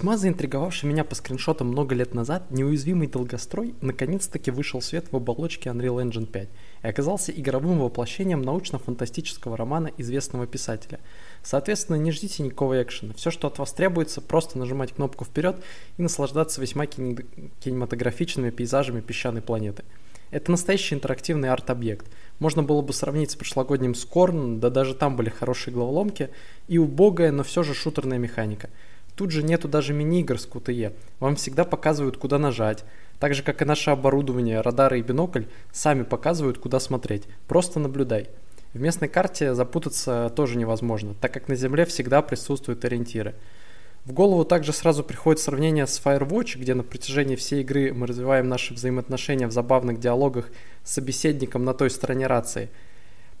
Весьма заинтриговавший меня по скриншотам много лет назад, неуязвимый долгострой наконец-таки вышел в свет в оболочке Unreal Engine 5 и оказался игровым воплощением научно-фантастического романа известного писателя. Соответственно, не ждите никакого экшена. Все, что от вас требуется, просто нажимать кнопку вперед и наслаждаться весьма кинематографичными пейзажами песчаной планеты. Это настоящий интерактивный арт-объект. Можно было бы сравнить с прошлогодним Скорн, да даже там были хорошие головоломки и убогая, но все же шутерная механика. Тут же нету даже мини-игр с QTE. Вам всегда показывают, куда нажать. Так же, как и наше оборудование, радары и бинокль, сами показывают, куда смотреть. Просто наблюдай. В местной карте запутаться тоже невозможно, так как на Земле всегда присутствуют ориентиры. В голову также сразу приходит сравнение с Firewatch, где на протяжении всей игры мы развиваем наши взаимоотношения в забавных диалогах с собеседником на той стороне рации.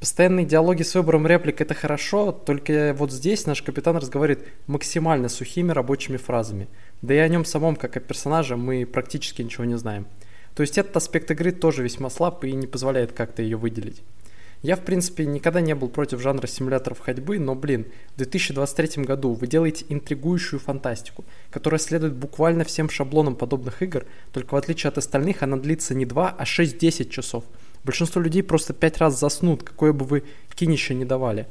Постоянные диалоги с выбором реплик это хорошо, только вот здесь наш капитан разговаривает максимально сухими рабочими фразами. Да и о нем самом, как о персонаже, мы практически ничего не знаем. То есть этот аспект игры тоже весьма слаб и не позволяет как-то ее выделить. Я, в принципе, никогда не был против жанра симуляторов ходьбы, но, блин, в 2023 году вы делаете интригующую фантастику, которая следует буквально всем шаблонам подобных игр, только в отличие от остальных она длится не 2, а 6-10 часов. Большинство людей просто 5 раз заснут, какое бы вы кинище не давали.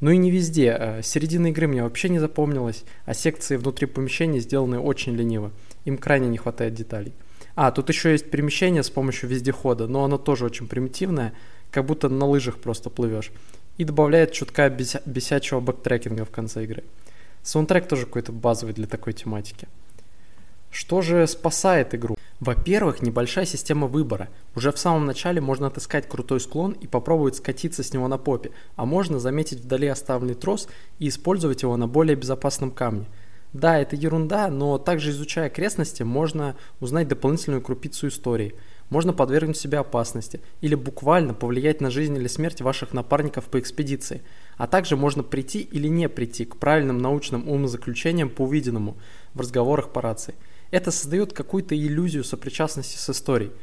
Ну и не везде. Э, середина игры мне вообще не запомнилась, а секции внутри помещения сделаны очень лениво. Им крайне не хватает деталей. А, тут еще есть перемещение с помощью вездехода, но оно тоже очень примитивное, как будто на лыжах просто плывешь. И добавляет чутка беся- бесячего backtracking а в конце игры. Саундтрек тоже какой-то базовый для такой тематики. Что же спасает игру? Во-первых, небольшая система выбора. Уже в самом начале можно отыскать крутой склон и попробовать скатиться с него на попе, а можно заметить вдали оставленный трос и использовать его на более безопасном камне. Да, это ерунда, но также изучая окрестности, можно узнать дополнительную крупицу истории – можно подвергнуть себя опасности или буквально повлиять на жизнь или смерть ваших напарников по экспедиции, а также можно прийти или не прийти к правильным научным умозаключениям по увиденному в разговорах по рации. Это создает какую-то иллюзию сопричастности с историей –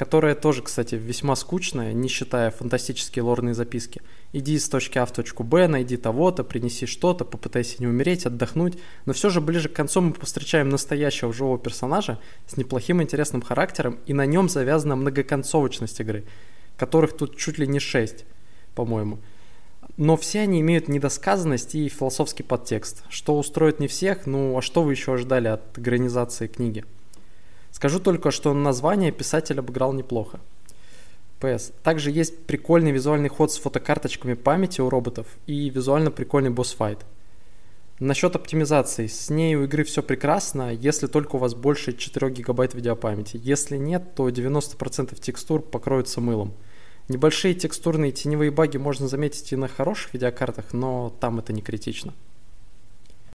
которая тоже, кстати, весьма скучная, не считая фантастические лорные записки. Иди с точки А в точку Б, найди того-то, принеси что-то, попытайся не умереть, отдохнуть. Но все же ближе к концу мы повстречаем настоящего живого персонажа с неплохим интересным характером, и на нем завязана многоконцовочность игры, которых тут чуть ли не 6, по-моему. Но все они имеют недосказанность и философский подтекст, что устроит не всех, ну а что вы еще ожидали от экранизации книги? Скажу только, что название писатель обыграл неплохо. PS. Также есть прикольный визуальный ход с фотокарточками памяти у роботов и визуально прикольный босс-файт. Насчет оптимизации. С ней у игры все прекрасно, если только у вас больше 4 гигабайт видеопамяти. Если нет, то 90% текстур покроются мылом. Небольшие текстурные теневые баги можно заметить и на хороших видеокартах, но там это не критично.